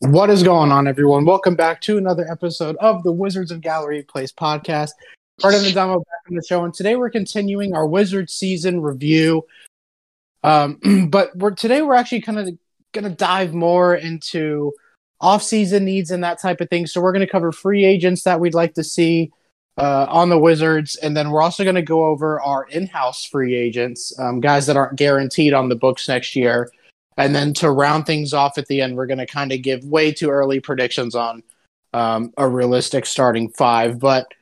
What is going on, everyone? Welcome back to another episode of the Wizards of Gallery Place podcast. Part of the demo back on the show, and today we're continuing our Wizard season review. Um, but we're today we're actually kind of going to dive more into off-season needs and that type of thing. So we're going to cover free agents that we'd like to see uh, on the Wizards, and then we're also going to go over our in-house free agents, um, guys that aren't guaranteed on the books next year. And then to round things off at the end, we're going to kind of give way too early predictions on um, a realistic starting five. But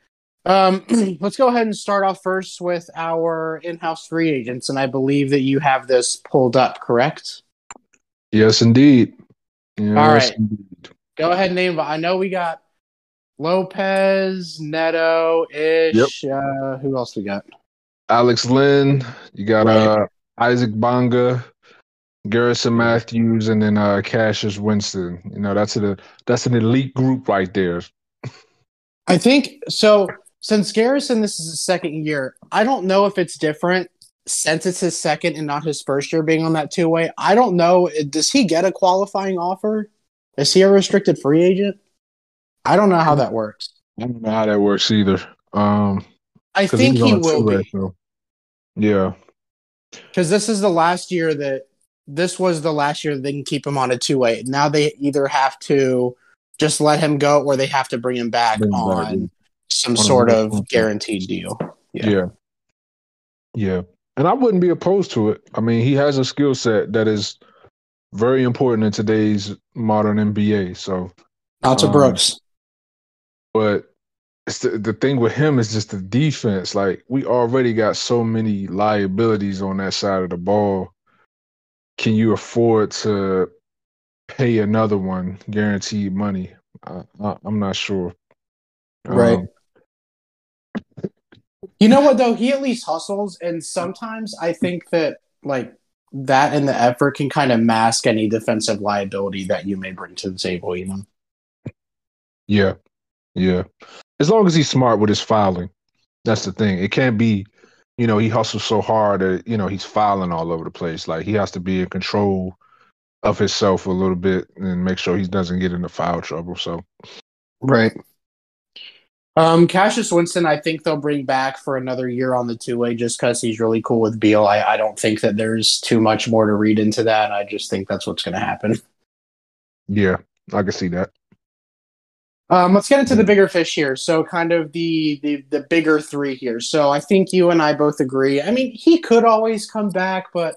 um, let's go ahead and start off first with our in-house free agents, and I believe that you have this pulled up, correct? Yes, indeed. Yes, All right. indeed. Go ahead and name. I know we got Lopez, Neto, Ish. Uh, who else we got? Alex Len, you got Right. uh Isaac Bonga, Garrison Matthews, and then uh Cassius Winston. You know, that's a that's an elite group right there. I think so. Since Garrison, this is his second year. I don't know if it's different since it's his second and not his first year being on that two way. I don't know. Does he get a qualifying offer? Is he a restricted free agent? I don't know how that works. I don't know how that works either. Um I think he will be Yeah. because this is the last year that this was the last year they can keep him on a two way. Now they either have to just let him go or they have to bring him back Bring him back, on some On sort of guaranteed deal. Yeah. Yeah. Yeah. And I wouldn't be opposed to it. I mean, he has a skill set that is very important in today's modern NBA. So Out to Um, Brooks. but it's the, the thing with him is just the defense. Like we already got so many liabilities on that side of the ball. Can you afford to pay another one guaranteed money? I, I, I'm not sure. Right. Um, You know what though? He at least hustles, and sometimes I think that like that and the effort can kind of mask any defensive liability that you may bring to the table. You know, yeah, yeah. As long as he's smart with his filing, that's the thing. It can't be, you know, he hustles so hard that you know he's filing all over the place. Like he has to be in control of himself a little bit and make sure he doesn't get into foul trouble. So. right? Um, Cassius Winston, I think they'll bring back for another year on the two way just because he's really cool with Beal. I, I don't think that there's too much more to read into that. I just think that's what's going to happen. Yeah, I can see that. Um, let's get into the bigger fish here. So, kind of the, the the bigger three here. So, I think you and I both agree. I mean, he could always come back, but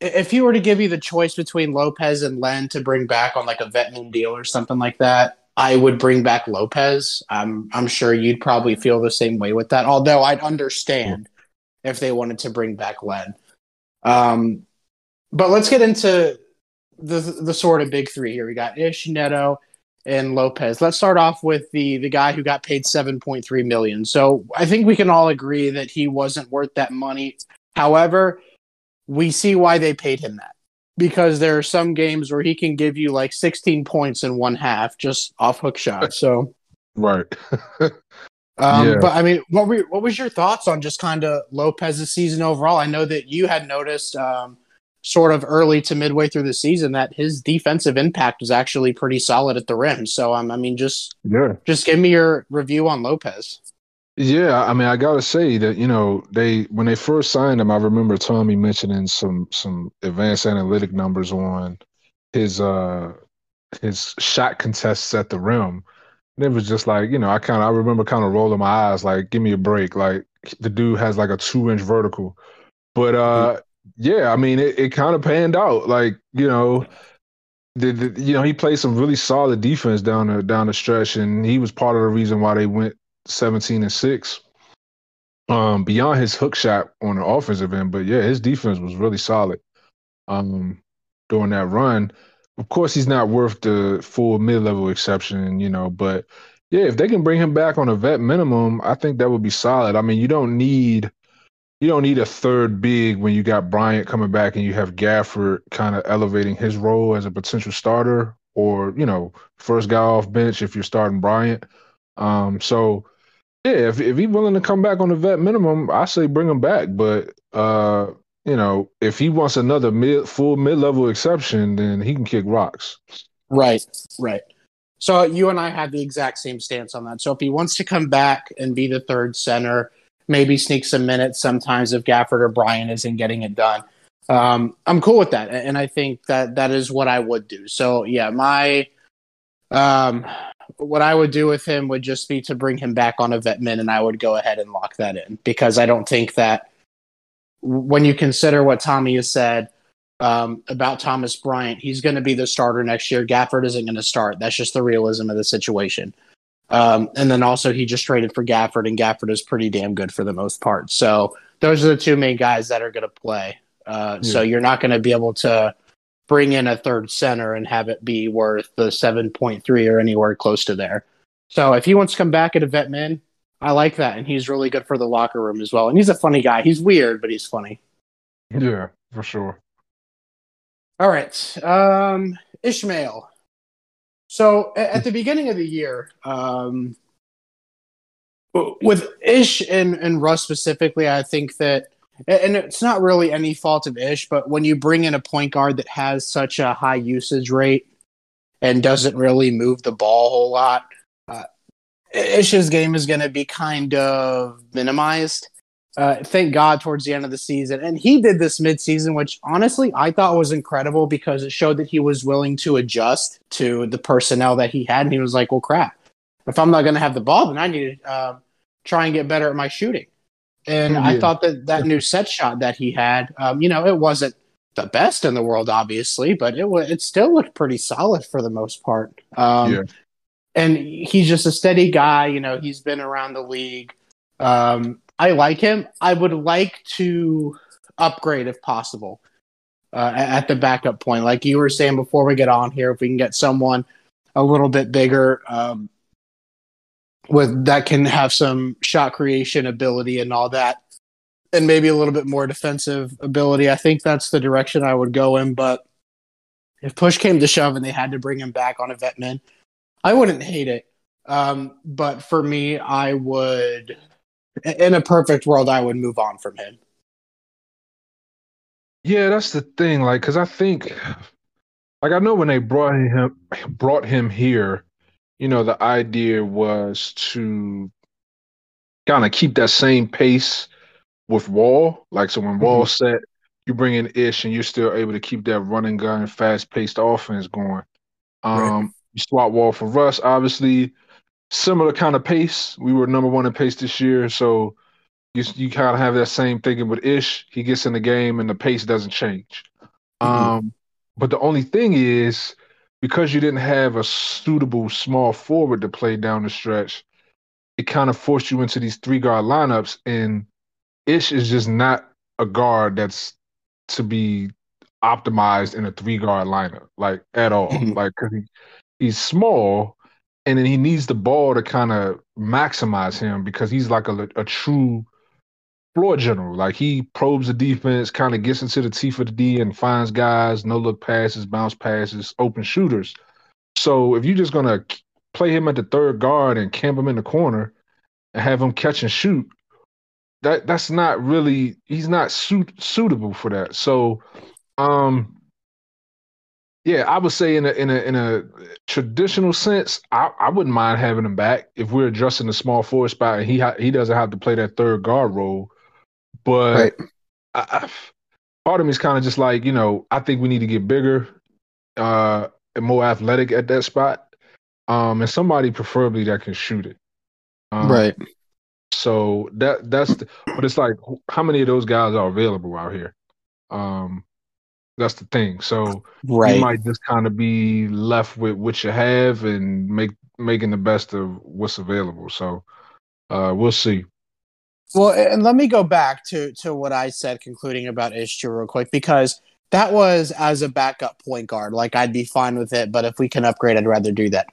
if you were to give you the choice between Lopez and Len to bring back on like a vet minimum deal or something like that, I would bring back Lopez. I'm I'm sure you'd probably feel the same way with that. Although I'd understand if they wanted to bring back Len. Um, but let's get into the the sort of big three here. We got Ish, Neto, and Lopez. Let's start off with the the guy who got paid 7.3 million. So I think we can all agree that he wasn't worth that money. However, we see why they paid him that. Because there are some games where he can give you like 16 points in one half just off hook shots. So Right. um, Yeah. but I mean, what were what was your thoughts on just kind of Lopez's season overall? I know that you had noticed um, sort of early to midway through the season that his defensive impact was actually pretty solid at the rim. So um, I mean, just yeah. just give me your review on Lopez. Yeah, I mean, I gotta say that you know they when they first signed him, I remember Tommy mentioning some some advanced analytic numbers on his uh his shot contests at the rim. And it was just like you know I kind of I remember kind of rolling my eyes like give me a break like the dude has like a two inch vertical, but uh yeah I mean it, it kind of panned out like you know. The, the, you know he played some really solid defense down the down the stretch, and he was part of the reason why they went 17 and 6 um beyond his hook shot on the offensive end but yeah his defense was really solid um during that run of course he's not worth the full mid-level exception you know but yeah if they can bring him back on a vet minimum i think that would be solid i mean you don't need you don't need a third big when you got Bryant coming back and you have Gafford kind of elevating his role as a potential starter or you know first guy off bench if you're starting Bryant um so yeah, if if he's willing to come back on the vet minimum, I say bring him back. But uh, you know, if he wants another mid full mid level exception, then he can kick rocks. Right, right. So you and I have the exact same stance on that. So if he wants to come back and be the third center, maybe sneak some minutes sometimes if Gafford or Bryant isn't getting it done. Um, I'm cool with that, and I think that that is what I would do. So yeah, my um, what I would do with him would just be to bring him back on a vet min, and I would go ahead and lock that in because I don't think that when you consider what Tommy has said um, about Thomas Bryant, he's going to be the starter next year. Gafford isn't going to start. That's just the realism of the situation. Um, and then also he just traded for Gafford, and Gafford is pretty damn good for the most part. So those are the two main guys that are going to play. Uh, yeah. So you're not going to be able to bring in a third center and have it be worth the 7.3 or anywhere close to there. So if he wants to come back at a vet man, I like that, and he's really good for the locker room as well. And he's a funny guy. He's weird, but he's funny. Yeah, for sure. All right, um, Ishmael. So at the beginning of the year, um, with Ish and, and Russ specifically, I think that, and it's not really any fault of Ish, but when you bring in a point guard that has such a high usage rate and doesn't really move the ball a whole lot, uh, Ish's game is going to be kind of minimized. Uh, thank God towards the end of the season. And he did this midseason, which honestly I thought was incredible because it showed that he was willing to adjust to the personnel that he had. And he was like, well, crap, if I'm not going to have the ball, then I need to uh, try and get better at my shooting. And yeah. I thought that that new set shot that he had, um, you know, it wasn't the best in the world, obviously, but it was, it still looked pretty solid for the most part. Um, yeah. And he's just a steady guy. You know, he's been around the league. Um, I like him. I would like to upgrade if possible uh, at the backup point. Like you were saying before we get on here, if we can get someone a little bit bigger um, with that can have some shot creation ability and all that, and maybe a little bit more defensive ability, I think that's the direction I would go in. But if push came to shove and they had to bring him back on a vet min, I wouldn't hate it. Um, but for me, I would in a perfect world, I would move on from him. Yeah, that's the thing. Like, because I think, like, I know when they brought him brought him here, you know, the idea was to kind of keep that same pace with Wall. Like, so when mm-hmm. Wall set, you bring in Ish, and you're still able to keep that running gun, fast paced offense going. Um, right. You swap Wall for Russ, obviously similar kind of pace. We were number one in pace this year, so you you kind of have that same thinking with Ish. He gets in the game and the pace doesn't change. Mm-hmm. Um, but the only thing is because you didn't have a suitable small forward to play down the stretch, it kind of forced you into these three guard lineups, and Ish is just not a guard that's to be optimized in a three guard lineup, like at all. Mm-hmm. Like, cause he, he's small, and then he needs the ball to kind of maximize him because he's like a, a true floor general. Like he probes the defense, kind of gets into the teeth of the D and finds guys, no look passes, bounce passes, open shooters. So if you're just gonna play him at the third guard and camp him in the corner and have him catch and shoot, that that's not really he's not suit, suitable for that. So um yeah, I would say in a in a in a traditional sense, I, I wouldn't mind having him back if we're adjusting the small forward spot and he ha- he doesn't have to play that third guard role. But right. I, I, part of me is kind of just like you know I think we need to get bigger, uh, and more athletic at that spot, um, and somebody preferably that can shoot it. Um, right. So that that's the, but it's like how many of those guys are available out here? Um, that's the thing. So right. you might just kind of be left with what you have and make making the best of what's available. So uh, we'll see. Well, and let me go back to to what I said, concluding about Ishtu real quick, because that was as a backup point guard. Like I'd be fine with it, but if we can upgrade, I'd rather do that.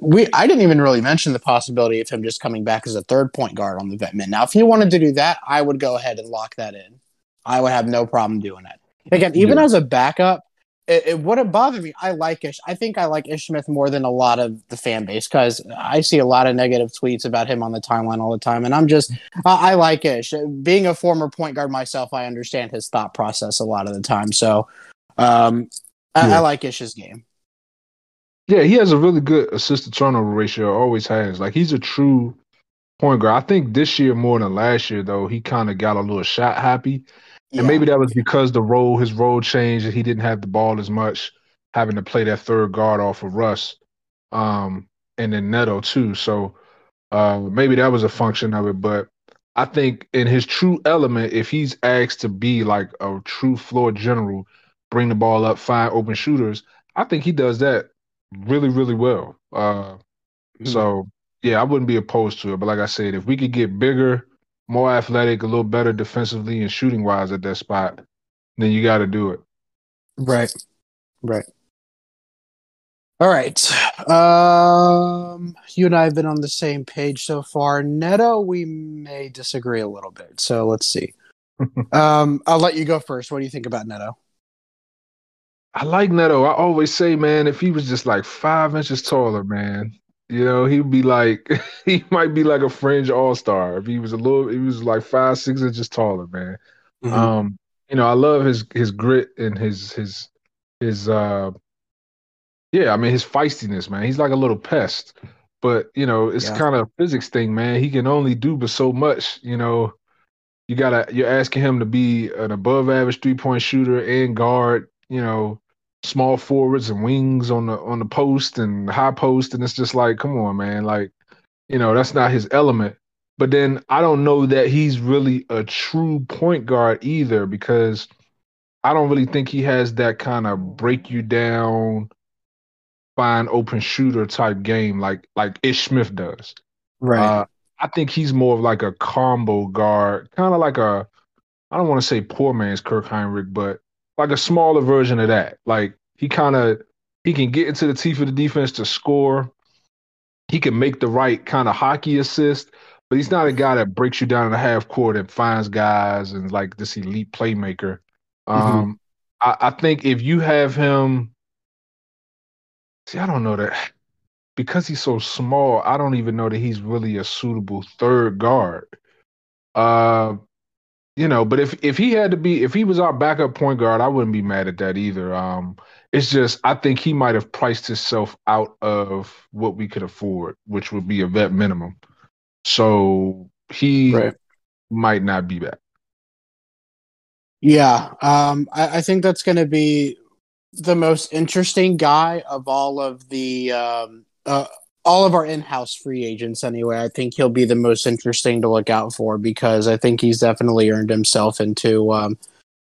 We I didn't even really mention the possibility of him just coming back as a third point guard on the vet min. Now, if he wanted to do that, I would go ahead and lock that in. I would have no problem doing it. Again, even yeah. as a backup, it, it, wouldn't bother me. I like Ish. I think I like Ish Smith more than a lot of the fan base because I see a lot of negative tweets about him on the timeline all the time, and I'm just I, I like Ish. Being a former point guard myself, I understand his thought process a lot of the time. So um, I, I like Ish's game. Yeah, he has a really good assist to turnover ratio. Always has. Like he's a true point guard. I think this year more than last year though, he kind of got a little shot happy, yeah. and maybe that was because the role his role changed and he didn't have the ball as much, having to play that third guard off of Russ, um, and then Neto too. So uh, maybe that was a function of it. But I think in his true element, if he's asked to be like a true floor general, bring the ball up, find open shooters, I think he does that really, really well. Uh, mm-hmm. So yeah, I wouldn't be opposed to it. But like I said, if we could get bigger, more athletic, a little better defensively and shooting wise at that spot, then you got to do it. Right. Right. All right. Um, you and I have been on the same page so far. Neto, we may disagree a little bit. So let's see. um, I'll let you go first. What do you think about Neto? I like Neto. I always say, man, if he was just like five inches taller, man, you know, he'd be like he might be like a fringe all star. If he was a little, he was like five, six inches taller, man. Mm-hmm. Um, you know, I love his his grit and his his his uh yeah, I mean his feistiness, man. He's like a little pest. But, you know, it's yeah. kind of a physics thing, man. He can only do but so much, you know. You gotta you're asking him to be an above average three point shooter and guard you know, small forwards and wings on the on the post and high post, and it's just like, come on, man, like, you know, that's not his element. But then I don't know that he's really a true point guard either because I don't really think he has that kind of break you down, find open shooter type game like like Ish Smith does. Right. Uh, I think he's more of like a combo guard, kind of like a I don't want to say poor man's Kirk Hinrich, but like a smaller version of that. Like he kind of he can get into the teeth of the defense to score. He can make the right kind of hockey assist, but he's not a guy that breaks you down in the half court and finds guys and like this elite playmaker. Mm-hmm. Um, I, I think if you have him, see, I don't know that because he's so small. I don't even know that he's really a suitable third guard. Uh, you know, but if if he had to be if he was our backup point guard, I wouldn't be mad at that either. Um, it's just I think he might have priced himself out of what we could afford, which would be a vet minimum. So he right. might not be back. Yeah, um, I, I think that's going to be the most interesting guy of all of the um, uh, all of our in-house free agents anyway. I think he'll be the most interesting to look out for because I think he's definitely earned himself into um,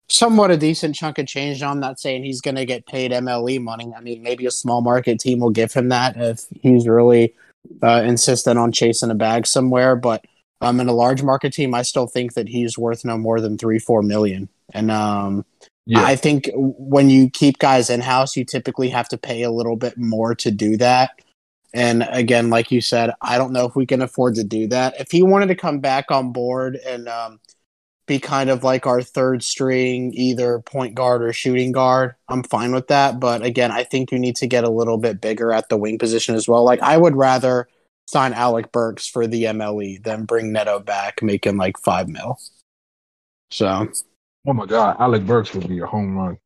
somewhat a decent chunk of change. I'm not saying he's going to get paid MLE money. I mean, maybe a small market team will give him that if he's really uh, insistent on chasing a bag somewhere. But um, in a large market team, I still think that he's worth no more than three, four million. And um, yeah. I think when you keep guys in house, you typically have to pay a little bit more to do that. And again, like you said, I don't know if we can afford to do that. If he wanted to come back on board and um, be kind of like our third string, either point guard or shooting guard, I'm fine with that. But again, I think you need to get a little bit bigger at the wing position as well. Like I would rather sign Alec Burks for the MLE than bring Neto back, making like five mil. So. Oh my God, Alec Burks would be a home run.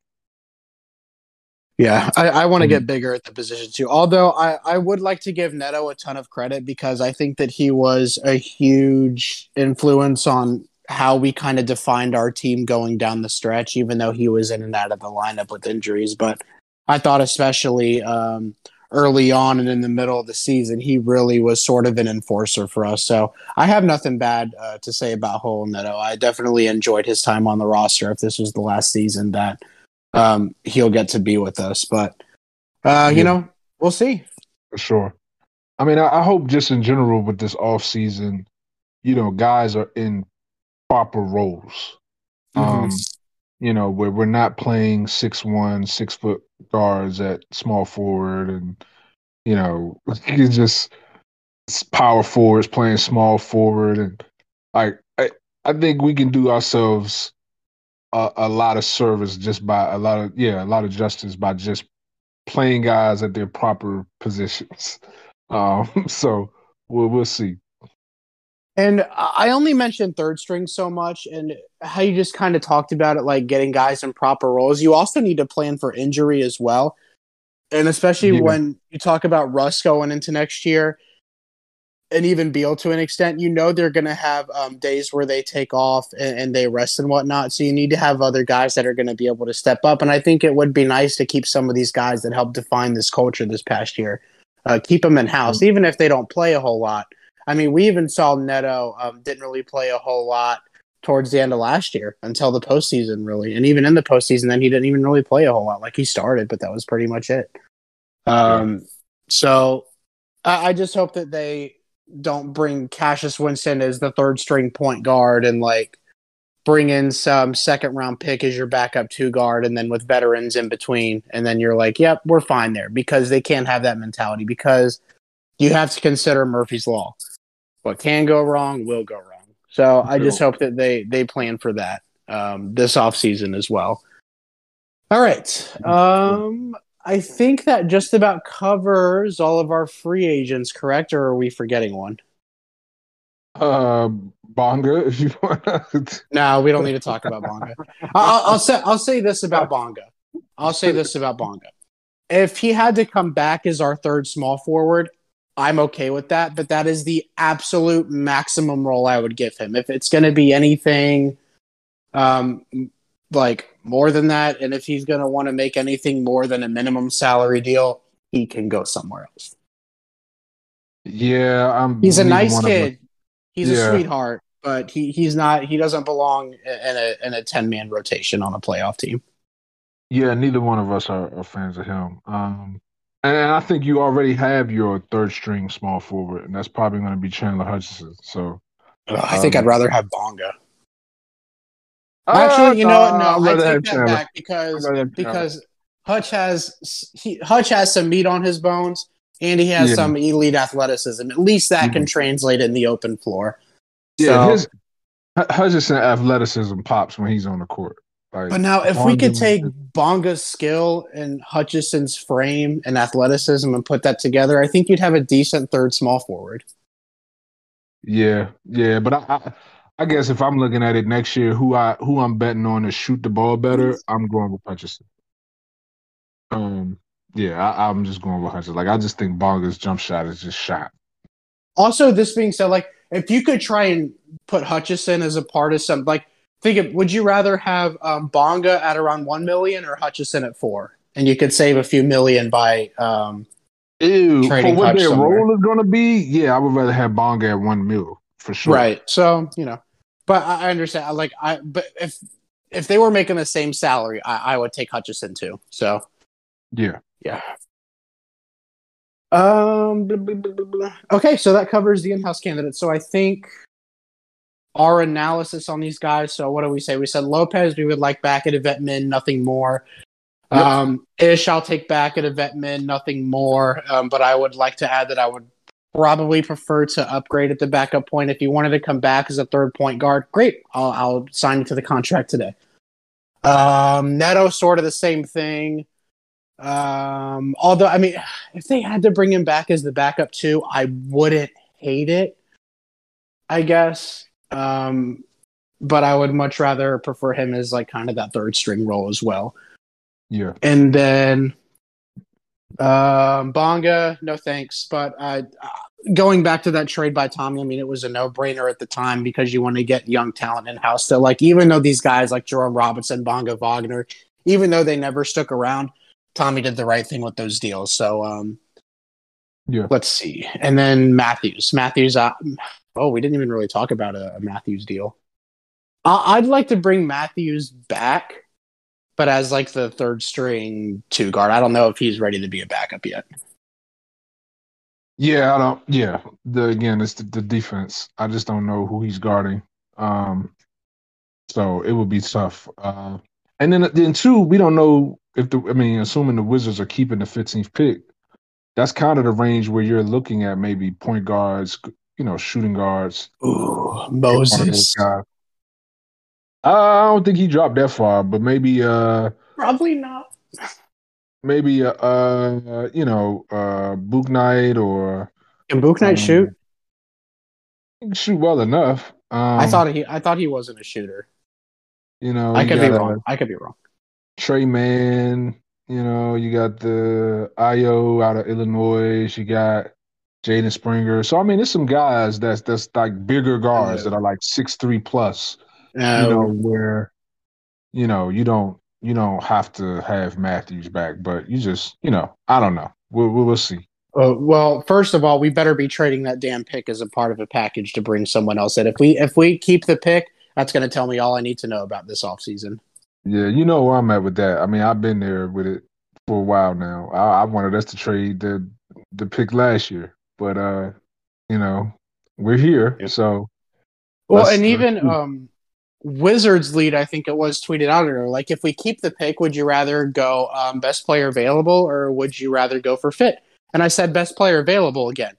Yeah, I, I want to get mm-hmm. bigger at the position too. Although I, I would like to give Neto a ton of credit because I think that he was a huge influence on how we kind of defined our team going down the stretch, even though he was in and out of the lineup with injuries. But I thought, especially um, early on and in the middle of the season, he really was sort of an enforcer for us. So I have nothing bad uh, to say about Raul Neto. I definitely enjoyed his time on the roster. If this was the last season that um, he'll get to be with us. But uh, you yeah. know, we'll see. For sure. I mean, I, I, hope just in general with this off season, you know, guys are in proper roles. Mm-hmm. Um, you know, where we're not playing six one, six foot guards at small forward and you know, it's just power forwards playing small forward and like I, I think we can do ourselves a, a lot of service just by a lot of yeah a lot of justice by just playing guys at their proper positions. Um, so we'll we'll see. And I only mentioned third string so much, and how you just kind of talked about it, like getting guys in proper roles. You also need to plan for injury as well. And especially Yeah. when you talk about Russ going into next year, and even Beal to an extent, you know they're going to have um, days where they take off and, and they rest and whatnot. So you need to have other guys that are going to be able to step up. And I think it would be nice to keep some of these guys that helped define this culture this past year, uh, keep them in house, even if they don't play a whole lot. I mean, we even saw Neto um, didn't really play a whole lot towards the end of last year until the postseason, really. And even in the postseason, then he didn't even really play a whole lot. Like he started, but that was pretty much it. Um, so I, I just hope that they don't bring Cassius Winston as the third string point guard and like bring in some second round pick as your backup two guard and then with veterans in between. And then you're like, yep, we're fine there because they can't have that mentality because you have to consider Murphy's Law. What can go wrong will go wrong. So I just hope that they they plan for that um, this offseason as well. All right. Um, I think that just about covers all of our free agents, correct? Or are we forgetting one? Uh, Bonga, if you want. No, we don't need to talk about Bonga. I'll, I'll say I'll say this about Bonga. I'll say this about Bonga. If he had to come back as our third small forward, I'm okay with that. But that is the absolute maximum role I would give him. If it's going to be anything, um, like more than that, and if he's going to want to make anything more than a minimum salary deal, he can go somewhere else. yeah, I'm. He's a nice kid. He's Yeah. a sweetheart, but he, he's not. He doesn't belong in a in a ten man rotation on a playoff team. Yeah, neither one of us are, are fans of him. Um, and I think you already have your third string small forward, and that's probably going to be Chandler Hutchison. So Ugh, I think Um, I'd rather have Bonga. Actually, you know what? No, Uh, I'd I take that back because I'd rather have Chandler. because Hutch has he, Hutch has some meat on his bones, and he has Yeah. some elite athleticism. At least that Mhm. can translate in the open floor. yeah, So- his Hu- Hutchison athleticism pops when he's on the court. Like, But now, if we could take Bonga's skill and Hutchison's frame and athleticism and put that together, I think you'd have a decent third small forward. Yeah, yeah, but I, I, I guess if I'm looking at it next year, who I who I'm betting on to shoot the ball better, I'm going with Hutchison. Um, yeah, I, I'm just going with Hutchison. Like I just think Bonga's jump shot is just shot. Also, this being said, like if you could try and put Hutchison as a part of some, like think of, would you rather have um, Bonga at around one million or Hutchison at four, and you could save a few million by um, Ew, for what their somewhere. role is going to be, yeah, I would rather have Bonga at one mil for sure. right. So you know, but I understand. Like I, but if if they were making the same salary, I, I would take Hutchison too. So Yeah. Yeah. Um. blah, blah, blah, blah, blah. Okay, so that covers the in-house candidates. So I think our analysis on these guys. So what do we say? We said Lopez. We would like back at a vet min, nothing more. Yep. Um, Ish, I'll take back at a vet min, nothing more. Um, but I would like to add that I would probably prefer to upgrade at the backup point. If you wanted to come back as a third point guard, great. I'll, I'll sign you to the contract today. Um, Neto, sort of the same thing. Um, although I mean, if they had to bring him back as the backup too, I wouldn't hate it. I guess. Um, but I would much rather prefer him as like kind of that third string role as well. Yeah. And then um, Bonga, no thanks. But uh, going back to that trade by Tommy, I mean, it was a no brainer at the time because you want to get young talent in house. So, like, even though these guys like Jerome Robinson, Bonga Wagner, even though they never stuck around, Tommy did the right thing with those deals. So, um, Yeah. let's see. And then Matthews. Matthews, uh, oh, we didn't even really talk about a, a Matthews deal. I- I'd like to bring Matthews back but as like the third string two guard. I don't know if he's ready to be a backup yet. Yeah, I don't. Yeah, the again, it's the, the defense. I just don't know who he's guarding. Um, so it would be tough. Uh, and then then two, we don't know if the. I mean, assuming the Wizards are keeping the 15th pick, that's kind of the range where you're looking at maybe point guards, you know, shooting guards. Ooh, one of those Moses. guys. I don't think he dropped that far, but maybe uh Probably not. Maybe uh, uh you know uh Book night or Can Book night um, shoot? shoot well enough. Um, I thought he. I thought he wasn't a shooter. you know I you could be uh, wrong. I could be wrong. Tre Mann, You know, you got the Ayo out of Illinois. You got Jaden Springer. So I mean, there's some guys that's that's like bigger guards that are like six three plus. you know, where you know you don't you don't have to have Matthews back, but you just you know I don't know. We'll we'll, see. Uh, well, first of all, we better be trading that damn pick as a part of a package to bring someone else in. If we if we keep the pick, that's going to tell me all I need to know about this offseason. Yeah, you know where I'm at with that. I mean, I've been there with it for a while now. I, I wanted us to trade the the pick last year, but uh, you know, we're here, so. Well, and even um, Wizards lead, I think it was tweeted out earlier. Like, if we keep the pick, would you rather go um, best player available or would you rather go for fit? And I said best player available again.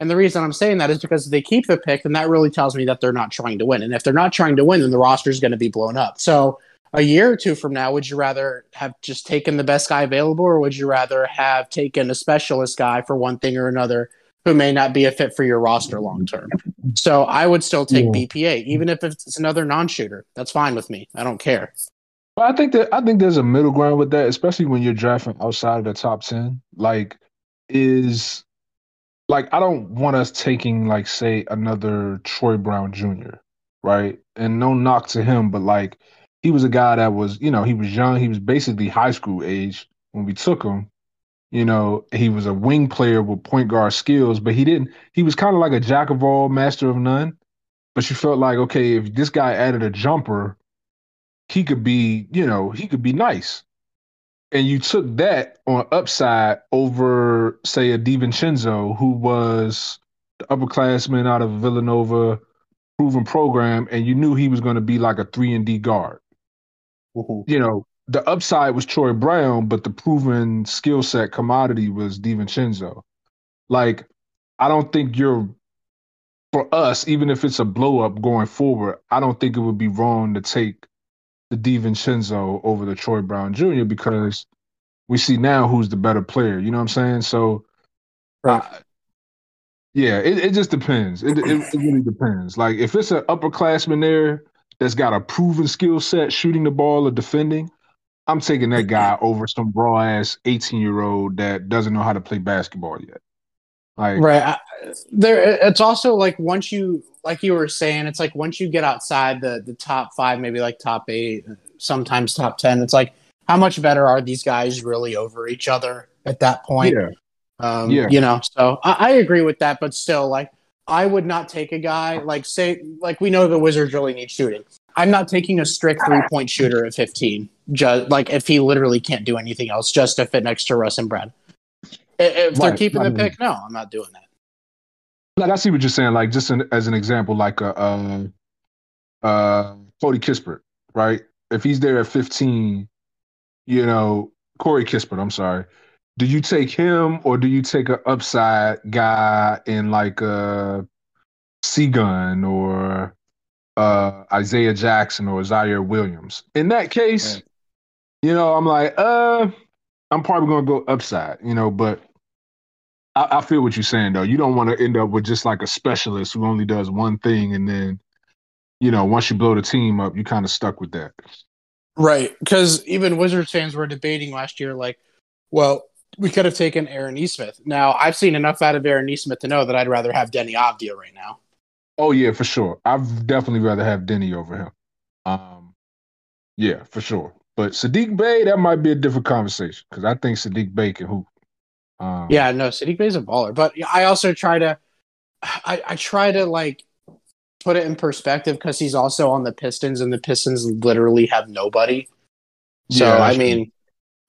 And the reason I'm saying that is because if they keep the pick, then that really tells me that they're not trying to win. And if they're not trying to win, then the roster is going to be blown up. So a year or two from now, would you rather have just taken the best guy available, or would you rather have taken a specialist guy for one thing or another who may not be a fit for your roster long term? So I would still take yeah. BPA, even if it's another non-shooter. That's fine with me. I don't care. But I think that I think there's a middle ground with that, especially when you're drafting outside of the top ten. Like, is like I don't want us taking like say another Troy Brown Jr. Right, and no knock to him, but like he was a guy that was you know he was young, he was basically high school age when we took him. You know, he was a wing player with point guard skills, but he didn't. He was kind of like a jack of all, master of none. But you felt like, okay, if this guy added a jumper, he could be, you know, he could be nice and you took that on upside over, say, a DiVincenzo, who was the upperclassman out of Villanova, proven program, and you knew he was going to be like a three and D guard. Mm-hmm. You know, the upside was Troy Brown, but the proven skill set commodity was DiVincenzo. Like, I don't think you're for us, even if it's a blow up going forward, I don't think it would be wrong to take the DiVincenzo over the Troy Brown Jr. because we see now who's the better player. You know what I'm saying? So, right. I, yeah, it, it just depends. It, it, it really depends. Like if it's an upperclassman there that's got a proven skill set shooting the ball or defending, I'm taking that guy over some raw ass 18 year old that doesn't know how to play basketball yet. Like, right. I, there, it's also like once you like you were saying, it's like once you get outside the the top five, maybe like top eight, sometimes top ten, it's like how much better are these guys really over each other at that point? Yeah. Um, yeah. You know, so I, I agree with that, but still, like, I would not take a guy like say like we know the Wizards really need shooting. I'm not taking a strict three point shooter at 15, just like if he literally can't do anything else, just to fit next to Russ and Brad. If they're right. keeping the pick, no, I'm not doing that like I see what you're saying. Like just an, as an example, like a uh, uh, Cody Kispert, right? If he's there at 15, you know Corey Kispert. I'm sorry. Do you take him or do you take an upside guy in like a Sengun or uh, Isaiah Jackson or Ziaire Williams? In that case, right. you know, I'm like, uh, I'm probably gonna go upside, you know, but I, I feel what you're saying though. You don't want to end up with just like a specialist who only does one thing, and then you know once you blow the team up, you kind of stuck with that. Right, because even Wizards fans were debating last year, like, well, we could have taken Aaron Nesmith. Now, I've seen enough out of Aaron Nesmith to know that I'd rather have Deni Avdija right now. Oh yeah, for sure. I'd definitely rather have Deni over him. Um, yeah, for sure. But Saddiq Bey, that might be a different conversation because I think Saddiq Bey can hoop. Um, yeah, no, Saddiq Bey's a baller, but I also try to, I, I try to like put it in perspective because he's also on the Pistons, and the Pistons literally have nobody. So yeah, I mean, true.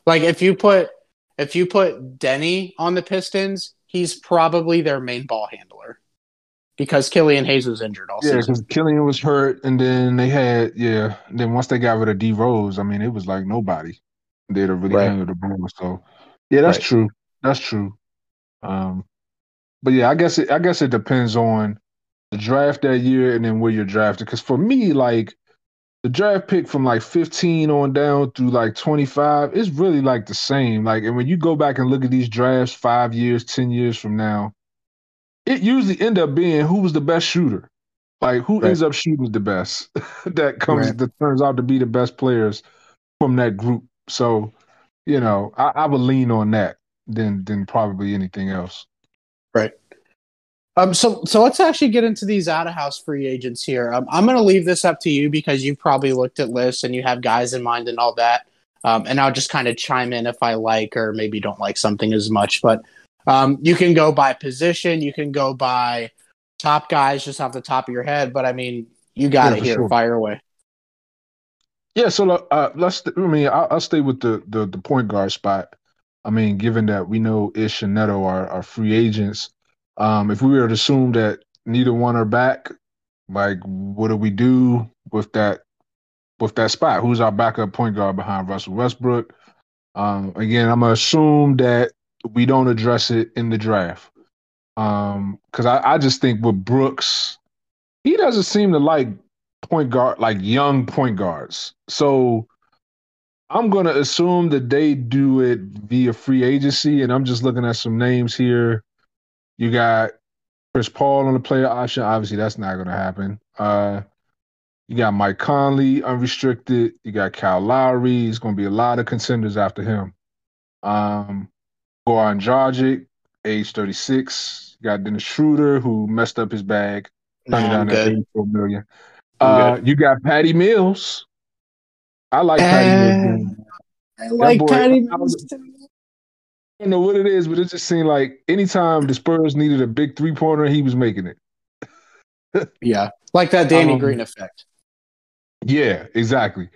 like if you put if you put Deni on the Pistons, he's probably their main ball handler because Killian Hayes was injured all yeah, season. because Killian was hurt, and then they had yeah. Then once they got rid of D Rose, I mean, it was like nobody did really right. handle the ball. So yeah, that's right. true. That's true. Um, but yeah, I guess it. I guess it depends on the draft that year and then where you're drafted. Because for me, like the draft pick from like 15 on down through like 25 is really like the same. Like, and when you go back and look at these drafts five years, 10 years from now, it usually end up being who was the best shooter. Like who right. ends up shooting the best that comes right. that turns out to be the best players from that group. So you know, I, I would lean on that than than probably anything else. Right. Um, so so let's actually get into these out of house free agents here. Um, I'm going to leave this up to you because you've probably looked at lists and you have guys in mind and all that. Um, and I'll just kind of chime in if I like or maybe don't like something as much. But um, you can go by position, you can go by top guys just off the top of your head. But I mean, you got yeah, it here. Sure. Fire away. Yeah, so uh, let's. I mean, I'll, I'll, stay with the, the the point guard spot. I mean, given that we know Ish and Neto are, are free agents, um, if we were to assume that neither one are back, like what do we do with that with that spot? Who's our backup point guard behind Russell Westbrook? Um, again, I'm gonna assume that we don't address it in the draft. Um, because I, I just think with Brooks, he doesn't seem to like point guard, like young point guards. So I'm gonna assume that they do it via free agency, and I'm just looking at some names here. You got Chris Paul on the player option. Obviously, that's not gonna happen. Uh, you got Mike Conley unrestricted. You got Kyle Lowry. It's gonna be a lot of contenders after him. Um, Goran Dragic, age 36. You got Dennis Schroeder, who messed up his bag, turning down that 84 million. Uh, you got Patty Mills. I like uh, Patty Mills. I like boy, Patty Mills too. I don't know what it is, but it just seemed like anytime the Spurs needed a big three pointer, he was making it. yeah, like that Danny um, Green effect. Yeah, exactly.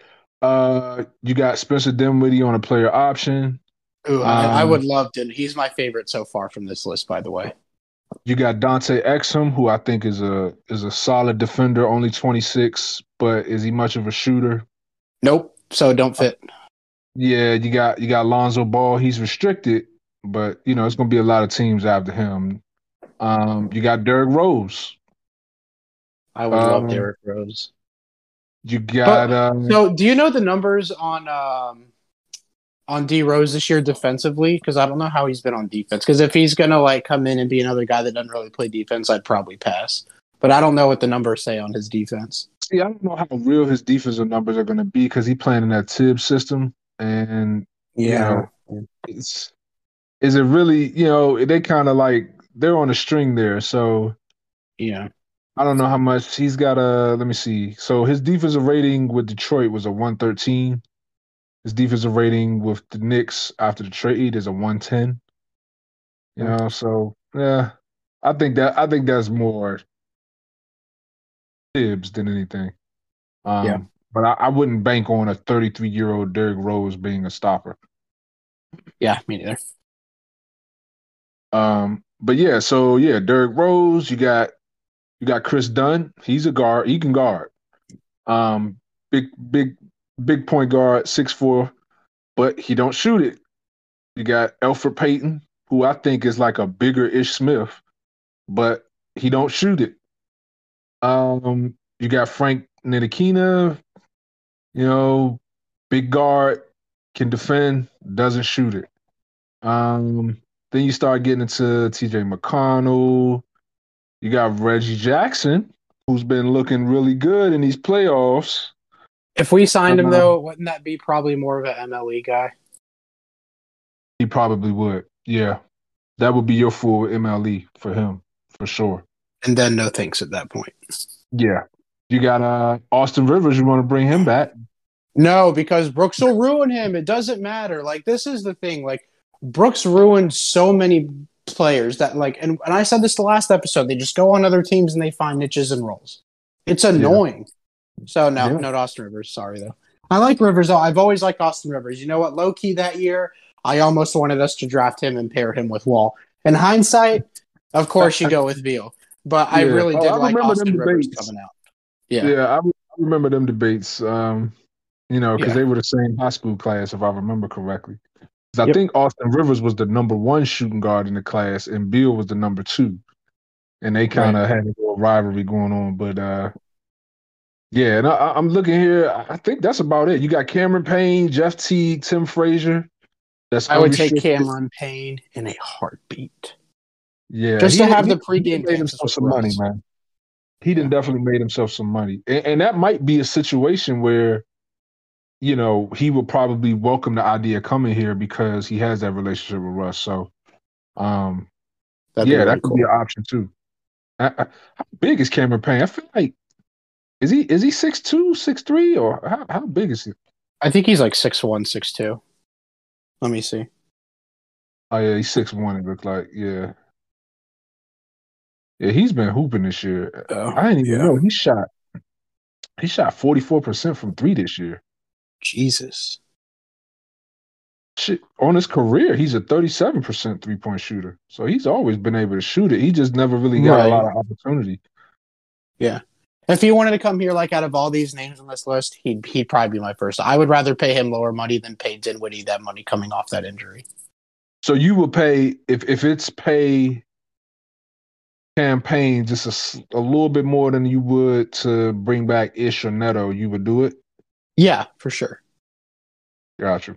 Uh, you got Spencer Dinwiddie on a player option. Ooh, um, I, I, would love to. He's my favorite so far from this list, by the way. You got Dante Exum, who I think is a is a solid defender, only 26, but is he much of a shooter? Nope. So don't fit. Yeah, you got you got Lonzo Ball. He's restricted, but you know it's going to be a lot of teams after him. Um, you got Derrick Rose. I would um, love Derrick Rose. You got. But, um, so, do you know the numbers on um, on D Rose this year defensively? Because I don't know how he's been on defense. Because if he's gonna like come in and be another guy that doesn't really play defense, I'd probably pass. But I don't know what the numbers say on his defense. See, I don't know how real his defensive numbers are going to be because he's playing in that Thibs system, and yeah, you know, it's is it really? You know, they kind of like they're on a string there, so yeah. I don't know how much he's got a. Let me see. So his defensive rating with Detroit was a 113. His defensive rating with the Knicks after the trade is a 110. You know, so yeah, I think that I think that's more Thibs than anything. Um, yeah. But I, I, wouldn't bank on a 33 year old Derrick Rose being a stopper. Yeah, me neither. Um, but yeah, so yeah, Derrick Rose, you got you got Kris Dunn. He's a guard. He can guard. Um, big, big, big point guard, six four, but he don't shoot it. You got Elfrid Payton, who I think is like a bigger Ish Smith, but he don't shoot it. Um, you got Frank Ntilikina, you know, big guard, can defend, doesn't shoot it. Um, then you start getting into TJ McConnell, you got Reggie Jackson, who's been looking really good in these playoffs. If we signed him, though, wouldn't that be probably more of an MLE guy? He probably would. Yeah, that would be your full MLE for him for sure. And then no thanks at that point. Yeah, you got uh Austin Rivers. You want to bring him back? No, because Brooks will ruin him. It doesn't matter. Like this is the thing. Like Brooks ruined so many players that like and, and I said this the last episode, they just go on other teams and they find niches and roles. It's annoying. Yeah. So no, yeah. no Austin Rivers. Sorry though. I like Rivers. I've always liked Austin Rivers. You know what? Low key that year, I almost wanted us to draft him and pair him with Wall. In hindsight, of course you go with Beal, but yeah. I really did oh, I like Austin Rivers coming out. Yeah, yeah, I, remember them debates. Um, you know, because they were the same high school class, if I remember correctly. I yep. think Austin Rivers was the number one shooting guard in the class, and Beal was the number two, and they kind of right. had a little rivalry going on. But uh, yeah, and I, am looking here. I think that's about it. You got Cameron Payne, Jeff T, Tim Frazier. That's I would take Cameron Payne in a heartbeat. Yeah, just to have he, the pregame. He made himself some money, man. He done definitely made himself some money, and, and that might be a situation where you know, he would probably welcome the idea coming here because he has that relationship with Russ. So, um, That'd yeah, really that could cool. be an option too. I, I, how big is Cameron Payne? I feel like is he is he six two, six three, or how, how big is he? I think he's like six one, six two. Let me see. Oh yeah, he's six one. It looked like yeah, yeah. He's been hooping this year. Oh, I didn't even yeah. know he shot. He shot forty four percent from three this year. Jesus. Shit, on his career, he's a thirty seven percent three point shooter. So he's always been able to shoot it. He just never really got Right. a lot of opportunity. If he wanted to come here, like out of all these names on this list, he'd he'd probably be my first. I would rather pay him lower money than pay Dinwiddie that money coming off that injury. So you would pay if if it's pay campaign just a little bit more than you would to bring back Ish or Neto, you would do it. Yeah, for sure. Gotcha.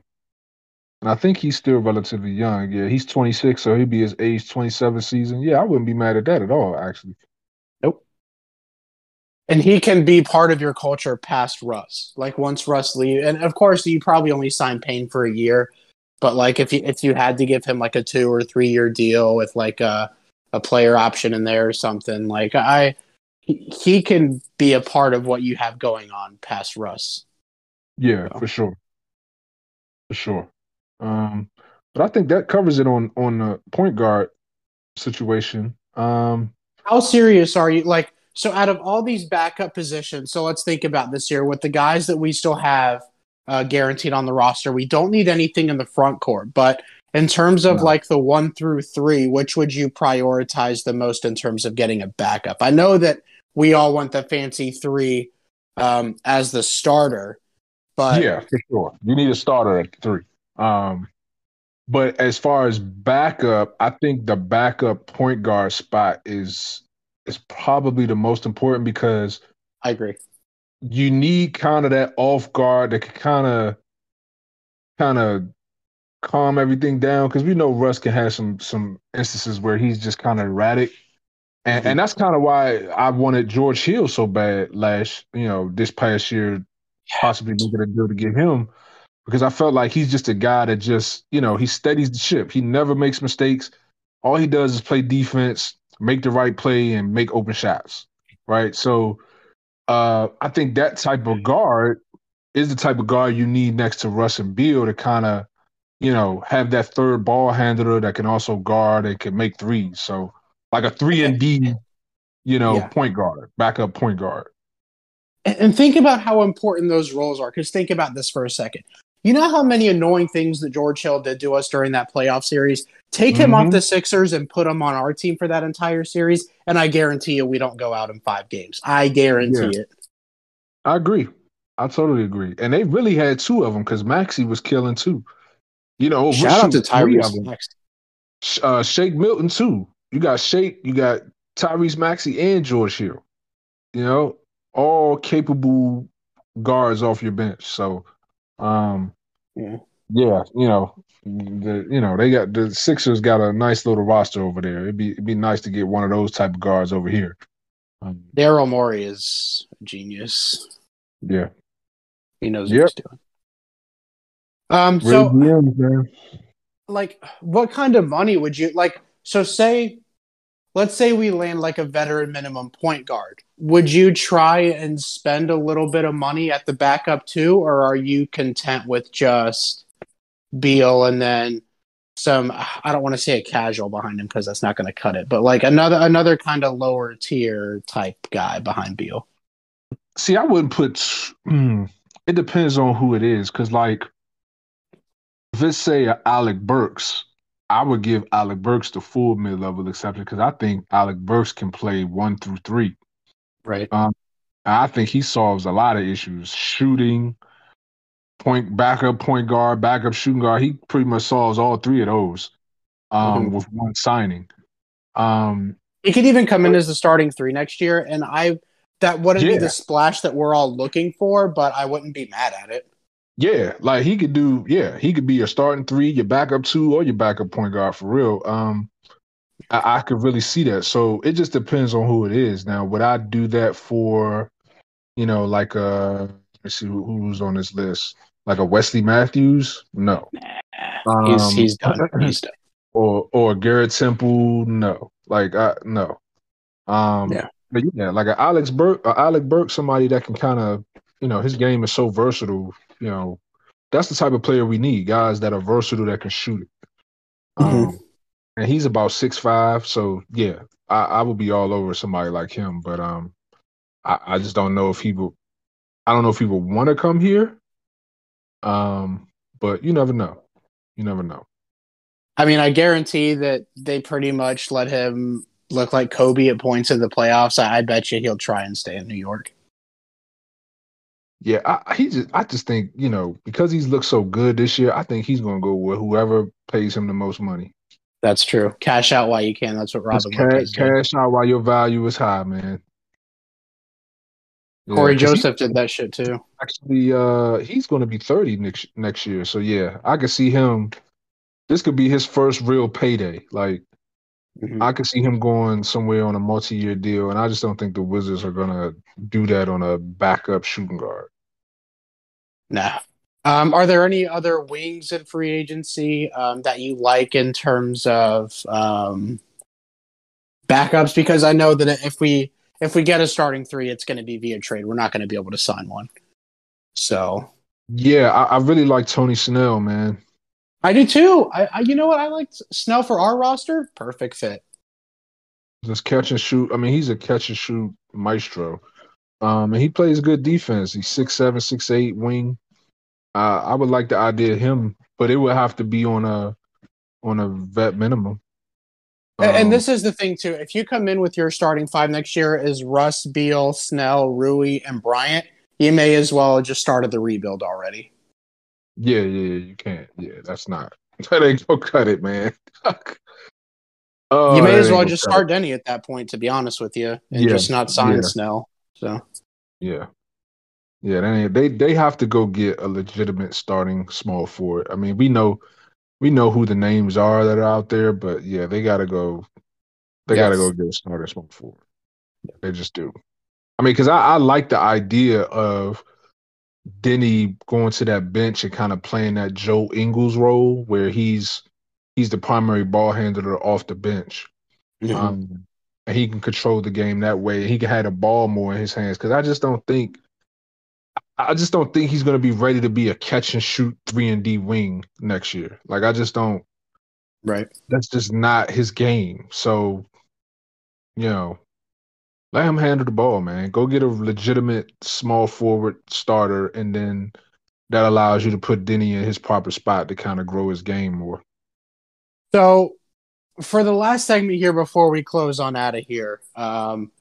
And I think he's still relatively young. Yeah, he's 26, so he'd be his age 27 season. Yeah, I wouldn't be mad at that at all, actually. And he can be part of your culture past Russ. Like once Russ leave, and of course you probably only sign Payne for a year, but like if you if you had to give him like a two or three year deal with like a a player option in there or something, like I he, can be a part of what you have going on past Russ. Yeah, So. for sure. For sure. Um, but I think that covers it on on the point guard situation. Um, How serious are you? Like, so out of all these backup positions, so let's think about this year with the guys that we still have uh, guaranteed on the roster. We don't need anything in the front court, but in terms of No. like the one through three, which would you prioritize the most in terms of getting a backup? I know that we all want the fancy three um, as the starter, but yeah, for sure. You need a starter at three. Um, but as far as backup, I think the backup point guard spot is is probably the most important because I agree. you need kind of that off guard that can kind of kind of calm everything down because we know Russ can have some some instances where he's just kind of erratic. And, Mhm. and that's kind of why I wanted George Hill so bad last, you know, this past year, possibly making a deal to get him because I felt like he's just a guy that just, you know, he steadies the ship. He never makes mistakes. All he does is play defense, make the right play, and make open shots. Right. So uh, I think that type of guard is the type of guard you need next to Russ and Beal to kind of, you know, have that third ball handler that can also guard and can make threes. So like a three and D, you know, Yeah. point guard, backup point guard. And and think about how important those roles are. Because think about this for a second. You know how many annoying things that George Hill did to us during that playoff series? Take him off Mhm. the Sixers and put him on our team for that entire series, and I guarantee you we don't go out in five games. I guarantee it. I agree. I totally agree. And they really had two of them because Maxey was killing too. You know, Shout out to shoot, three of Tyrese. Uh, Shake Milton too. You got Shake, you got Tyrese Maxey and George Hill. You know, all capable guards off your bench. So, um, Yeah. yeah, you know, the you know they got the Sixers got a nice little roster over there. It'd be it'd be nice to get one of those type of guards over here. Um, Daryl Morey is a genius. yeah, He knows Yep. what he's doing. Um, so like what kind of money would you like so say let's say we land like a veteran minimum point guard would you try and spend a little bit of money at the backup too or are you content with just Beal and then some I don't want to say a casual behind him because that's not going to cut it but like another another kind of lower tier type guy behind Beal See, I wouldn't put. Hmm, it depends on who it is, because like, if it's say Alec Burks, I would give Alec Burks the full mid level exception because I think Alec Burks can play one through three. right I think he solves a lot of issues, shooting, point backup point guard, backup shooting guard. He pretty much solves all three of those um, Mhm. with one signing. Um, He could even come in as the starting three next year, and I that wouldn't be the splash that we're all looking for, but I wouldn't be mad at it. Yeah, like he could do. Yeah, he could be your starting three, your backup two, or your backup point guard for real. Um, I, I could really see that. So it just depends on who it is. Now, would I do that for, you know, like uh, let's see who, who's on this list. like a Wesley Matthews, no. Nah, he's um, he's done. He's done. Or or Garrett Temple, no. Like I no. Um, yeah. But yeah, like an Alex Burke, uh, Alec Burke, somebody that can kind of, you know, his game is so versatile. You know, that's the type of player we need. Guys that are versatile that can shoot it. Mm-hmm. Um, and he's about six five, so yeah, I, I would be all over somebody like him. But um, I, I just don't know if he will. I don't know if he will want to come here. Um, but you never know. You never know. I mean, I guarantee that they pretty much let him look like Kobe at points in the playoffs. I, I bet you he'll try and stay in New York. Yeah, I, he just I just think you know because he's looked so good this year. I think he's going to go with whoever pays him the most money. That's true. Cash out while you can. That's what Robin cash, cash out while your value is high, man. Yeah, Cory Joseph he, did that shit too. Actually, uh, he's going to be thirty next next year. So yeah, I could see him. This could be his first real payday. Like Mm-hmm. I could see him going somewhere on a multi-year deal, and I just don't think the Wizards are gonna do that on a backup shooting guard. Nah. Um, are there any other wings in free agency um, that you like in terms of um, backups? Because I know that if we if we get a starting three, it's going to be via trade. We're not going to be able to sign one. So yeah, I, I really like Tony Snell, man. I do too. I, I, you know what? I like Snell for our roster. Perfect fit. Just catch and shoot. I mean, he's a catch and shoot maestro. Um, and he plays good defense. He's six seven, six eight wing. Uh, I would like the idea of him, but it would have to be on a on a vet minimum. Um, and this is the thing too. If you come in with your starting five next year is Russ, Beal, Snell, Rui, and Bryant, you may as well just started the rebuild already. Yeah, yeah, you can't. Yeah, that's not. That ain't go cut it, man. oh, you may as well just start it. Deni at that point, to be honest with you, and yeah, just not sign yeah. Snell. So. Yeah. Yeah, they, they they have to go get a legitimate starting small forward. I mean, we know we know who the names are that are out there, but yeah, they gotta go. They yes. gotta go get a starter small forward. They just do. I mean, because I, I like the idea of Deni going to that bench and kind of playing that Joe Ingles role where he's he's the primary ball handler off the bench. Mm-hmm. Um, and he can control the game that way. He can have the ball more in his hands because I just don't think I just don't think he's going to be ready to be a catch and shoot three and D wing next year. Like I just don't. Right. That's just not his game. So, you know, let him handle the ball, man. Go get a legitimate small forward starter, and then that allows you to put Deni in his proper spot to kind of grow his game more. So, for the last segment here before we close on out of here, um,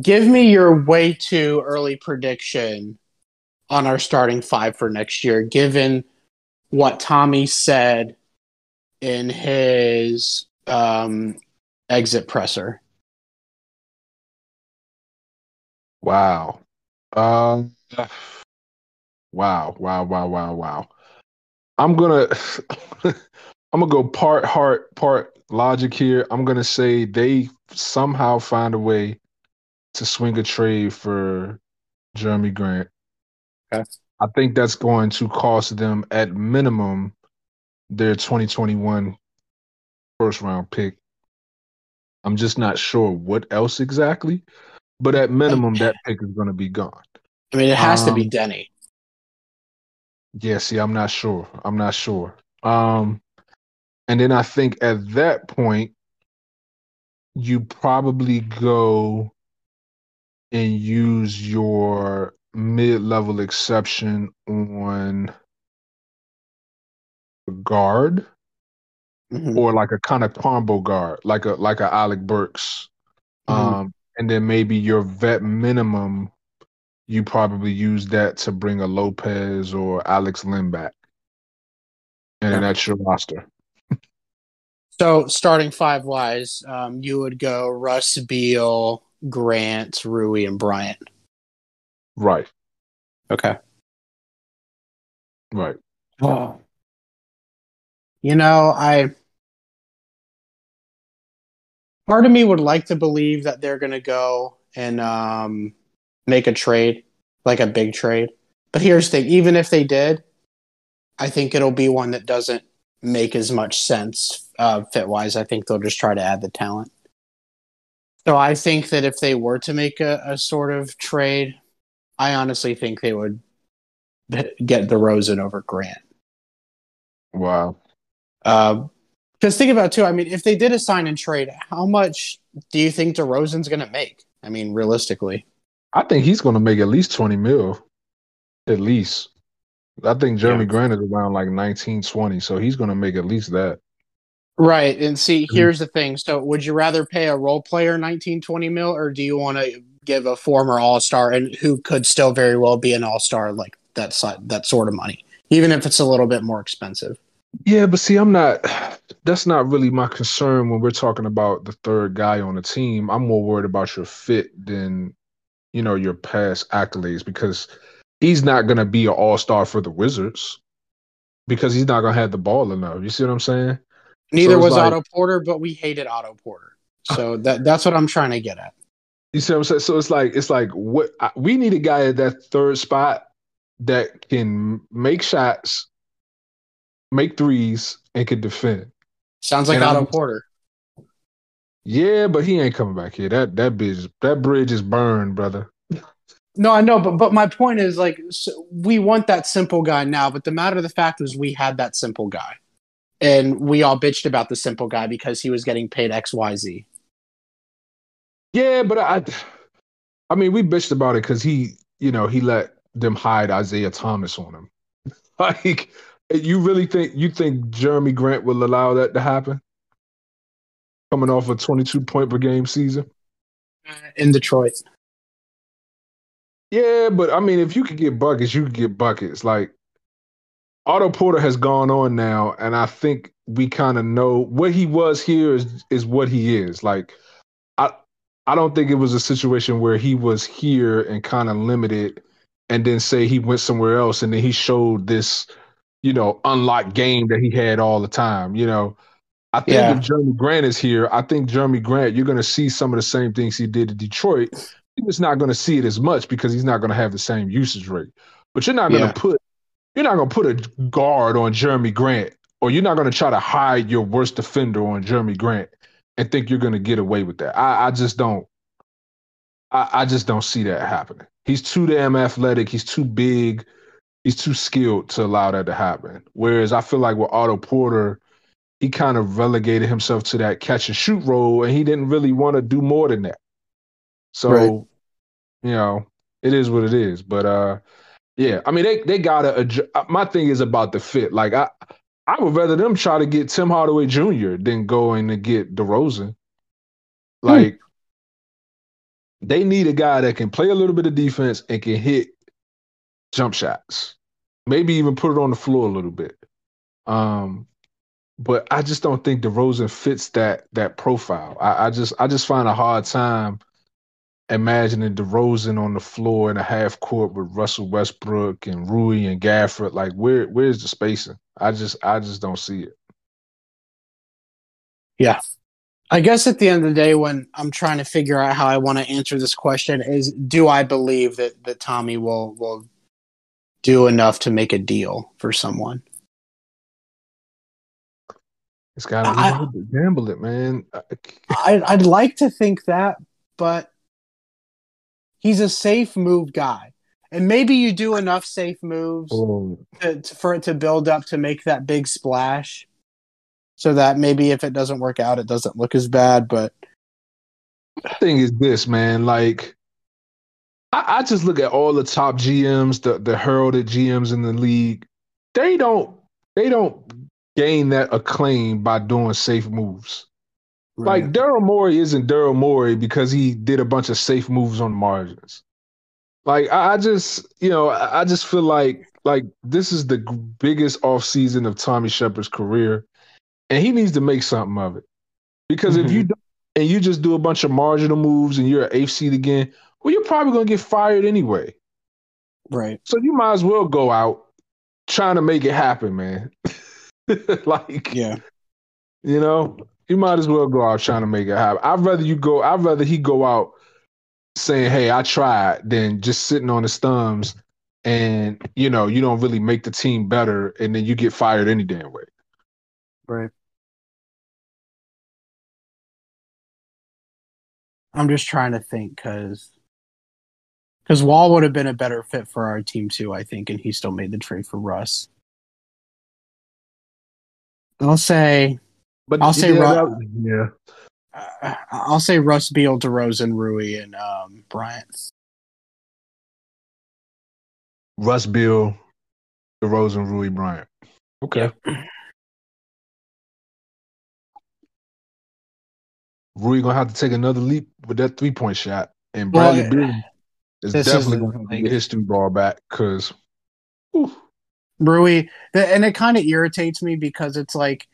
give me your way too early prediction on our starting five for next year, given what Tommy said in his um, exit presser. Wow. Um, wow, wow, wow, wow, wow. I'm gonna I'm gonna go part heart, part logic here. I'm gonna say they somehow find a way to swing a trade for Jerami Grant. Okay. I think that's going to cost them at minimum their 2021 first round pick. I'm just not sure what else exactly. But at minimum, that pick is going to be gone. I mean, it has um, to be Denny. Deni. Yeah, see, I'm not sure. I'm not sure. Um, and then I think at that point, you probably go and use your mid-level exception on a guard mm-hmm. or like a kind of combo guard, like a like a Alec Burks. Mm-hmm. Um, and then maybe your vet minimum, you probably use that to bring a Lopez or Alex Len back, and then that's your roster. So starting five wise, um, you would go Russ Beal, Grant, Rui, and Bryant. Right. Okay. Right. Oh. You know, I part of me would like to believe that they're going to go and um, make a trade, like a big trade. But here's the thing: even if they did, I think it'll be one that doesn't make as much sense uh, fit wise. I think they'll just try to add the talent. So I think that if they were to make a, a sort of trade, I honestly think they would get DeRozan over Grant. Wow. Because think about it too. I mean, if they did a sign and trade, how much do you think DeRozan's going to make? I mean, realistically, I think he's going to make at least twenty mil, at least. I think Jerami yeah. Grant is around like 19, 20, so he's going to make at least that. Right. And see, mm-hmm. here's the thing. So, would you rather pay a role player 19, 20 mil, or do you want to give a former All Star and who could still very well be an All Star like that side, that sort of money, even if it's a little bit more expensive? Yeah, but see, I'm not. That's not really my concern when we're talking about the third guy on the team. I'm more worried about your fit than, you know, your past accolades because he's not going to be an all star for the Wizards because he's not going to have the ball enough. You see what I'm saying? Neither so was like, Otto Porter, but we hated Otto Porter. So that that's what I'm trying to get at. You see what I'm saying? So it's like it's like what we need a guy at that third spot that can make shots, make threes, and can defend. Sounds like and Otto I'm, Porter. Yeah, but he ain't coming back here. That that bridge that bridge is burned, brother. No, I know, but but my point is like so we want that simple guy now. But the matter of the fact is, we had that simple guy, and we all bitched about the simple guy because he was getting paid X Y Z. Yeah, but I, I mean, we bitched about it because he, you know, he let them hide Isaiah Thomas on him. like, you really think you think Jerami Grant will allow that to happen? Coming off a twenty-two point per game season uh, in Detroit. Yeah, but I mean, if you could get buckets, you could get buckets. Like Otto Porter has gone on now, and I think we kind of know what he was here is is what he is. Like I I don't think it was a situation where he was here and kind of limited, and then say he went somewhere else, and then he showed this, you know, unlocked game that he had all the time. You know, I think yeah. if Jerami Grant is here, I think Jerami Grant, you're going to see some of the same things he did to Detroit, he's not going to see it as much because he's not going to have the same usage rate. But you're not going to yeah. put you're not going to put a guard on Jerami Grant, or you're not going to try to hide your worst defender on Jerami Grant and think you're going to get away with that. I, I just don't. I, I just don't see that happening. He's too damn athletic. He's too big. He's too skilled to allow that to happen. Whereas I feel like with Otto Porter, he kind of relegated himself to that catch and shoot role, and he didn't really want to do more than that. So, right. you know, it is what it is. But uh, yeah, I mean, they they gotta. Adjust. Uh, my thing is about the fit. Like I, I would rather them try to get Tim Hardaway Jr. than going to get DeRozan. Hmm. Like. Hmm. They need a guy that can play a little bit of defense and can hit jump shots. Maybe even put it on the floor a little bit. Um, but I just don't think DeRozan fits that that profile. I, I just I just find a hard time imagining DeRozan on the floor in a half court with Russell Westbrook and Rui and Gafford. Like, where where's the spacing? I just I just don't see it. Yeah. I guess at the end of the day, when I'm trying to figure out how I want to answer this question, is do I believe that that Tommy will will do enough to make a deal for someone? It's got to gamble it, man. I, I'd like to think that, but he's a safe move guy. And maybe you do enough safe moves oh. to, to, for it to build up to make that big splash so that maybe if it doesn't work out, it doesn't look as bad. But the thing is this, man, like I, I just look at all the top GMs, the, the heralded GMs in the league. They don't they don't gain that acclaim by doing safe moves. Right. Like Daryl Morey isn't Daryl Morey because he did a bunch of safe moves on the margins. Like I, I just, you know, I, I just feel like like this is the biggest off season of Tommy Sheppard's career, and he needs to make something of it. Because mm-hmm. if you mm-hmm. don't, and you just do a bunch of marginal moves and you're an eighth seed again, well, you're probably gonna get fired anyway. Right. So you might as well go out trying to make it happen, man. like, yeah, you know, you might as well go out trying to make it happen. I'd rather you go. I'd rather he go out saying, "Hey, I tried," than just sitting on his thumbs and you know you don't really make the team better, and then you get fired any damn way. Right. I'm just trying to think because because Wall would have been a better fit for our team too, I think, and he still made the trade for Russ. I'll say, But I'll say yeah, Ru- that- yeah. uh, I'll say Russ, Beal, DeRozan, Rui, and um, Bryant. Russ Beal, DeRozan, Rui Bryant. Okay. Rui gonna have to take another leap with that three point shot, and Well, Bradley Beal is this definitely is gonna have to like- get his three ball back because. Rui, and it kind of irritates me because it's like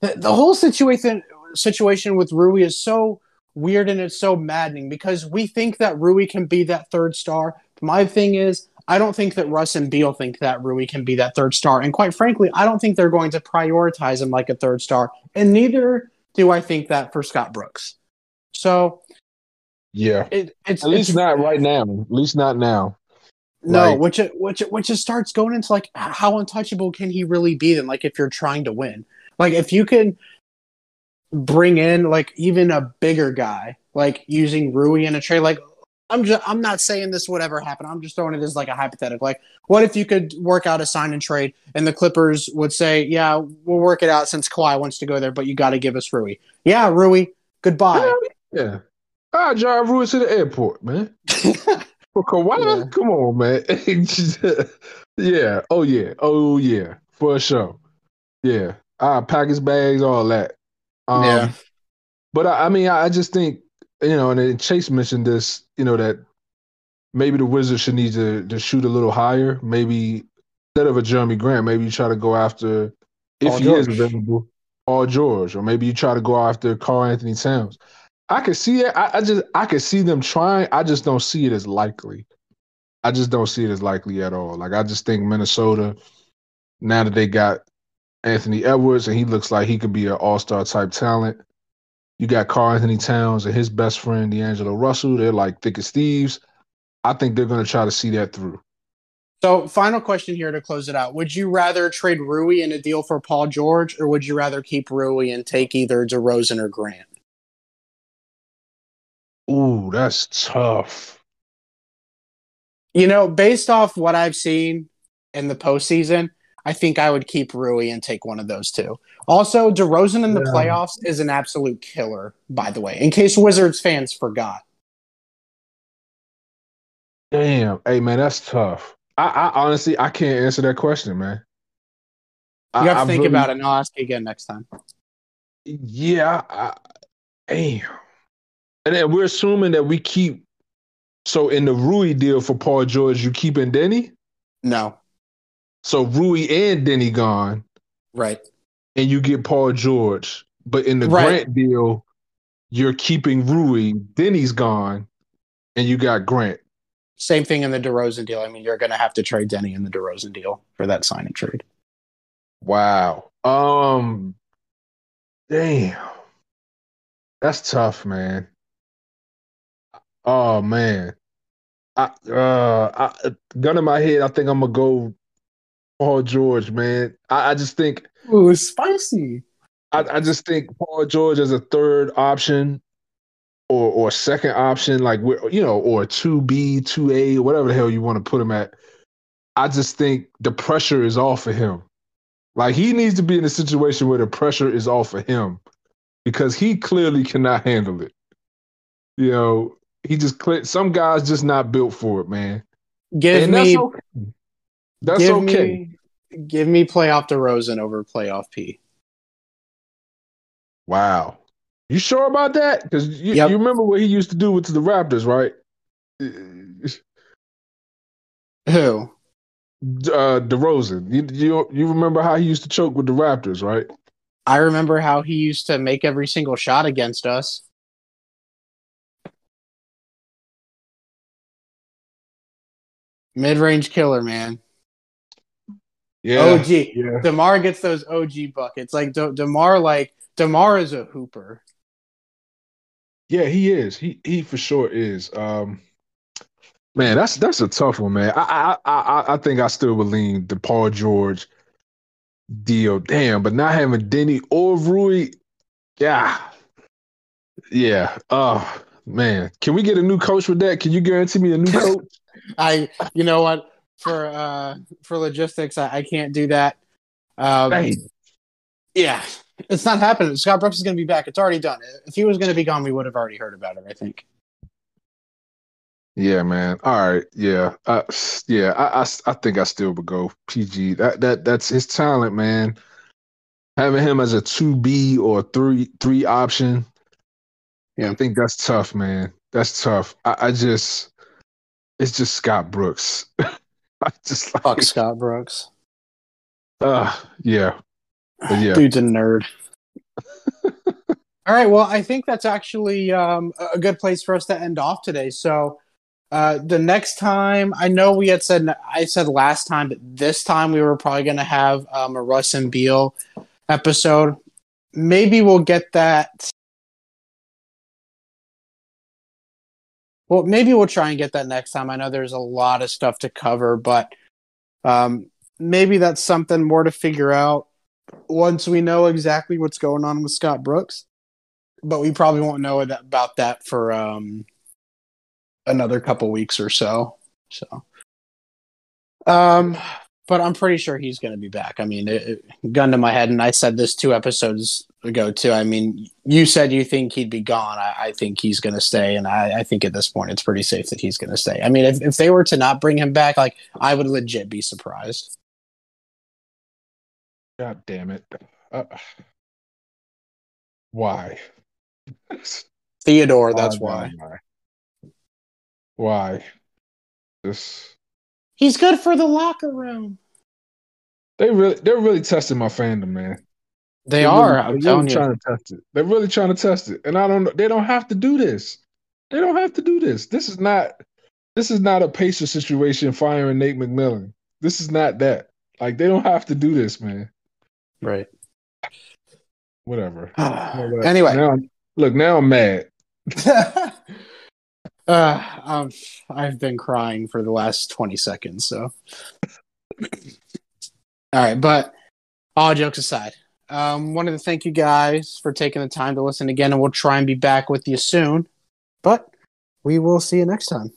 the, the whole situation situation with Rui is so weird and it's so maddening because we think that Rui can be that third star. My thing is, I don't think that Russ and Beal think that Rui can be that third star, and quite frankly, I don't think they're going to prioritize him like a third star, and neither do I think that for Scott Brooks. So Yeah, it, it's at least it's, not right now. At least not now. No, Like- which it, which it, which it starts going into like how untouchable can he really be? Then, like if you're trying to win, like if you can bring in like even a bigger guy, like using Rui in a trade, like I'm just I'm not saying this would ever happen. I'm just throwing it as like a hypothetical. Like, what if you could work out a sign and trade, and the Clippers would say, "Yeah, we'll work it out since Kawhi wants to go there, but you got to give us Rui." Yeah, Rui, goodbye. Yeah, I drive Rui to the airport, man. For Kawhi, Yeah. come on, man. yeah. Oh yeah. Oh yeah. For sure. Yeah. I pack his bags, all that. Um, Yeah. But I, I mean, I, I just think you know, and then Chase mentioned this. You know that maybe the Wizards should need to to shoot a little higher. Maybe instead of a Jerami Grant, maybe you try to go after if Paul he is George. available, or George, or maybe you try to go after Karl-Anthony Towns. I could see it. I, I just I could see them trying. I just don't see it as likely. I just don't see it as likely at all. Like I just think Minnesota, now that they got Anthony Edwards and he looks like he could be an all star type talent. You got Karl-Anthony Towns and his best friend D'Angelo Russell. They're like thick as thieves. I think they're to try to see that through. So, final question here to close it out. Would you rather trade Rui in a deal for Paul George, or would you rather keep Rui and take either DeRozan or Grant? Ooh, that's tough. You know, based off what I've seen in the postseason, I think I would keep Rui and take one of those two. Also, DeRozan in the Yeah. playoffs is an absolute killer, by the way, in case Wizards fans forgot. Damn. Hey man, that's tough. I, I honestly I can't answer that question, man. You have to think about it, and I'll ask you again next time. Yeah. I, damn. And then we're assuming that we keep. So in the Rui deal for Paul George, you keeping Deni. No, So Rui and Deni gone, right. and you get Paul George. But in the Right. Grant deal, you're keeping Rui. Deni's gone, and you got Grant. Same thing in the DeRozan deal. I mean, you're going to have to trade Deni in the DeRozan deal for that sign and trade. Wow. Um. Damn. That's tough, man. Oh man. I uh I, gun in my head, I think I'm gonna go Paul George, man. I, I just think Ooh, spicy. I, I just think Paul George as a third option or or second option, like we're you know, or two B, two A, whatever the hell you want to put him at. I just think the pressure is off of him. Like he needs to be in a situation where the pressure is off of him because he clearly cannot handle it. You know, he just clicked. some guys just not built for it, man. Give and me, that's okay. That's give okay. me, give me playoff DeRozan over playoff P. Wow. You sure about that? Because you, Yep. you remember what he used to do with the Raptors, right? Who? Uh, DeRozan. You, you you remember how he used to choke with the Raptors, right? I remember how he used to make every single shot against us. Mid range killer, man. Yeah. OG. Yeah. DeMar gets those OG buckets. Like De- DeMar, like DeMar is a hooper. Yeah, he is. He he for sure is. Um, Man, that's that's a tough one, man. I I I, I think I still would lean the Paul George deal. Damn, but not having Deni or Rui, yeah, yeah. Oh man, can we get a new coach with that? Can you guarantee me a new coach? I, you know what, for uh for logistics, I, I can't do that. Um, Dang. yeah, it's not happening. Scott Brooks is going to be back. It's already done. If he was going to be gone, we would have already heard about it. I think. Yeah, man. All right. Yeah. Uh, yeah. I, I, I think I still would go PG. That that that's his talent, man. Having him as a two B or three three option. Yeah. I think that's tough, man. That's tough. I, I just, it's just Scott Brooks. I just like, Fuck Scott Brooks. uh, yeah, but yeah. Dude's a nerd. All right. Well, I think that's actually um, a good place for us to end off today. So, uh, the next time, I know we had said, I said last time, but this time we were probably going to have um, a Russ and Beal episode. Maybe we'll get that. Well, maybe we'll try and get that next time. I know there's a lot of stuff to cover, but um, maybe that's something more to figure out once we know exactly what's going on with Scott Brooks. But we probably won't know about that for um, another couple weeks or so. So, um, but I'm pretty sure he's going to be back. I mean, it, it, gun to my head, and I said this two episodes ago too. I mean, you said you think he'd be gone. I, I think he's going to stay, and I, I think at this point it's pretty safe that he's going to stay. I mean, if, if they were to not bring him back, like I would legit be surprised. God damn it. Uh, why? Theodore, that's why. Why? Why? This He's good for the locker room. they really they're really testing my fandom, man. They They're are. really- I'm they're telling really you. trying to test it. They're really trying to test it, and I don't know. They don't have to do this. They don't have to do this. This is not. This is not a Pacer situation firing Nate McMillan. This is not that. Like they don't have to do this, man. Right. Whatever. You know anyway, Now look, now I'm mad. uh, um, I've been crying for the last 20 seconds, so. all right, but all jokes aside, um, wanted to thank you guys for taking the time to listen again, and we'll try and be back with you soon. But we will see you next time.